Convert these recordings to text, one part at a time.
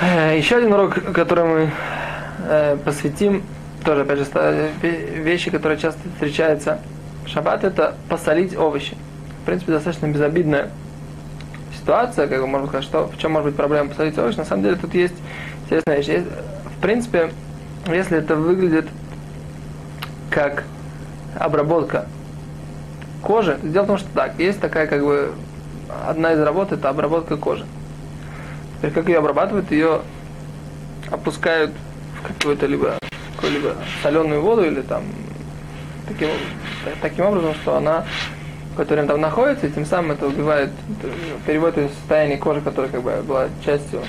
Э, Еще один урок, который мы э, посвятим, тоже, опять же, вещи, которые часто встречаются в шаббат, это посолить овощи. В принципе, достаточно безобидная ситуация, как бы можно сказать, что в чем может быть проблема посолить овощи. На самом деле тут есть интересная вещь. В принципе, если это выглядит как обработка кожи, дело в том, что так, есть такая как бы одна из работ это обработка кожи. Теперь как ее обрабатывают, ее опускают в какую-то либо какую-либо соленую воду или там таким, та- таким образом, что она какое-то там находится, и тем самым это убивает, это переводит ее в состояние кожи, которая как бы была частью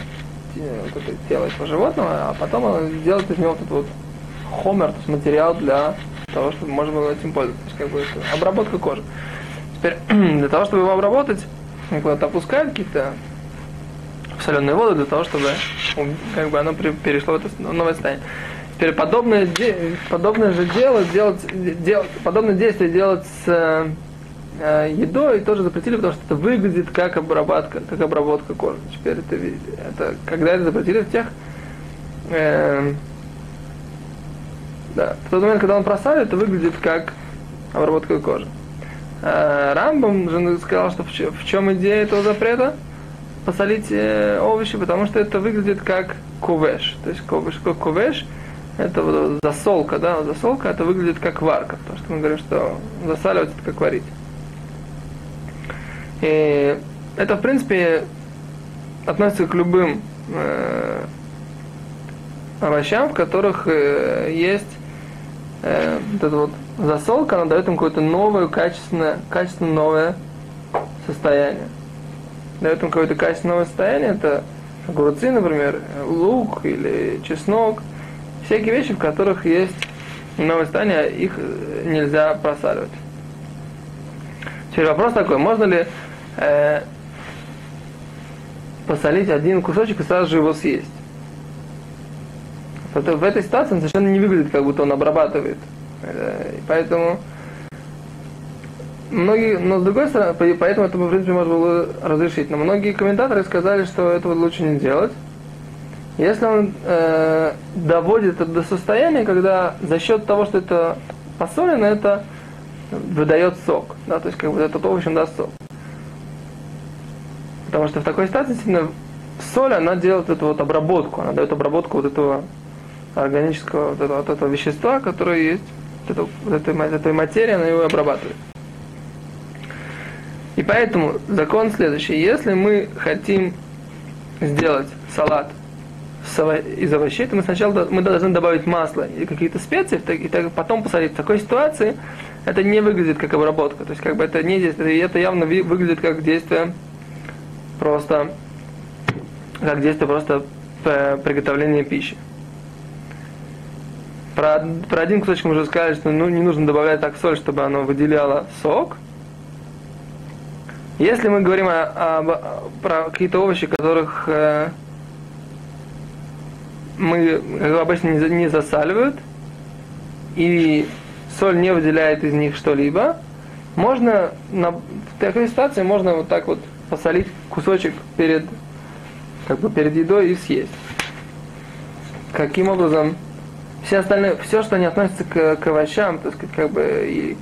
те- вот этого тела этого животного, а потом она делает из него вот этот вот хомер, то есть материал для того, чтобы можно было этим пользоваться. То есть как бы это обработка кожи. Теперь для того, чтобы его обработать, вот опускают какие-то соленую воду для того, чтобы как бы оно перешло в это новое состояние. Теперь подобное, подобное же дело делать, делать, подобное действие делать с э, едой тоже запретили, потому что это выглядит как обработка, как обработка кожи. Теперь это, это когда это запретили в тех э, да, в тот момент, когда он просаливает, это выглядит как обработка кожи. Э, Рамбам же сказал, что в чем идея этого запрета? Посолить э, овощи, потому что это выглядит как кувеш. То есть кувеш, как кувеш, это вот засолка, да, засолка, это выглядит как варка, потому что мы говорим, что засаливать это как варить. И это, в принципе, относится к любым э, овощам, в которых э, есть э, вот эта вот засолка, она дает им какое-то новое, качественное, качественно новое состояние дает им какое-то качественное состояние, это огурцы, например, лук или чеснок, всякие вещи, в которых есть новое состояние, их э, нельзя просаливать. Теперь вопрос такой, можно ли э, посолить один кусочек и сразу же его съесть? В, этой- ситуации он совершенно не выглядит, как будто он обрабатывает. Э, поэтому многие, но с другой стороны, по- поэтому это, в принципе, можно было разрешить. Но многие комментаторы сказали, что этого лучше не делать. Если он э, доводит это до состояния, когда за счет того, что это посолено, это выдает сок. Да, то есть как бы этот овощ он даст сок. Потому что в такой ситуации соль, она делает эту вот обработку, она дает обработку вот этого органического, вот этого, вот этого вещества, которое есть, вот, этого- вот этой, этой материи, она его обрабатывает. И поэтому закон следующий. Если мы хотим сделать салат из овощей, то мы сначала мы должны добавить масло или какие-то специи, и так- потом посолить. В такой ситуации это не выглядит как обработка. То есть как бы это не действие, это явно выглядит как действие просто как действие просто э, приготовления пищи. Про, про один кусочек мы уже сказали, что ну, не нужно добавлять так соль, чтобы оно выделяло сок. Если мы говорим о, об- про какие-то овощи, которых э, мы бы, обычно не, не засаливают, и соль не выделяет из них что-либо, можно на, в такой ситуации можно вот так вот посолить кусочек перед как бы перед едой и съесть. Каким образом? Все остальные, все, что не относится к, к овощам, то есть как бы и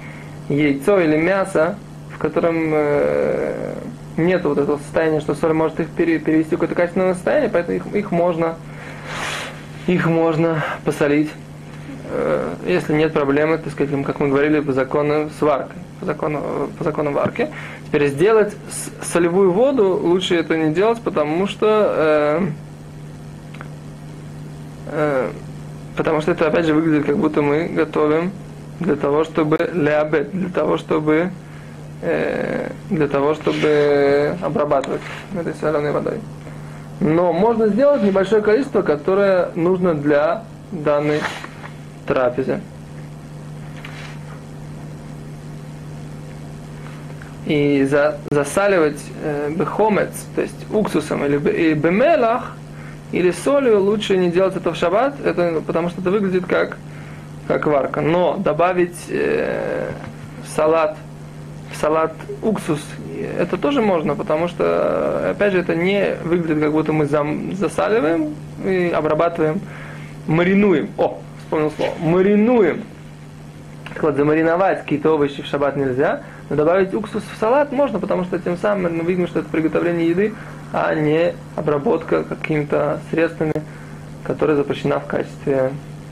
яйцо или мясо, в котором э, нет вот этого состояния, что соль может их пере- перевести в какое-то качественное состояние, поэтому их, их можно их можно посолить, э, если нет проблемы, так сказать, как мы говорили, по закону с варкой, по закону, по закону варки. Теперь сделать солевую воду лучше это не делать, потому что э, э, потому что это опять же выглядит, как будто мы готовим для того, чтобы лябет, для того, чтобы для того, чтобы обрабатывать этой соленой водой. Но можно сделать небольшое количество, которое нужно для данной трапезы. И за, засаливать э, бехомец, то есть уксусом или бемелах, или солью лучше не делать это в шаббат, это, потому что это выглядит как, как варка. Но добавить э, в салат салат уксус, это тоже можно, потому что, опять же, это не выглядит, как будто мы засаливаем и обрабатываем, маринуем. О, вспомнил слово. Маринуем. Так вот, замариновать какие-то овощи в шаббат нельзя, но добавить уксус в салат можно, потому что тем самым мы видим, что это приготовление еды, а не обработка какими-то средствами, которая запрещена в качестве.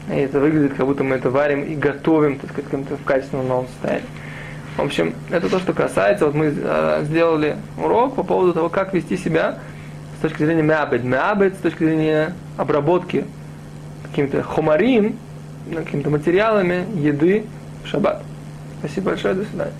И это выглядит, как будто мы это варим и готовим, так сказать, в качественном новом состоянии. В общем, это то, что касается, вот мы э, сделали урок по поводу того, как вести себя с точки зрения мябед. Мябед с точки зрения обработки каким-то хумарин, какими-то материалами еды в шаббат. Спасибо большое, до свидания.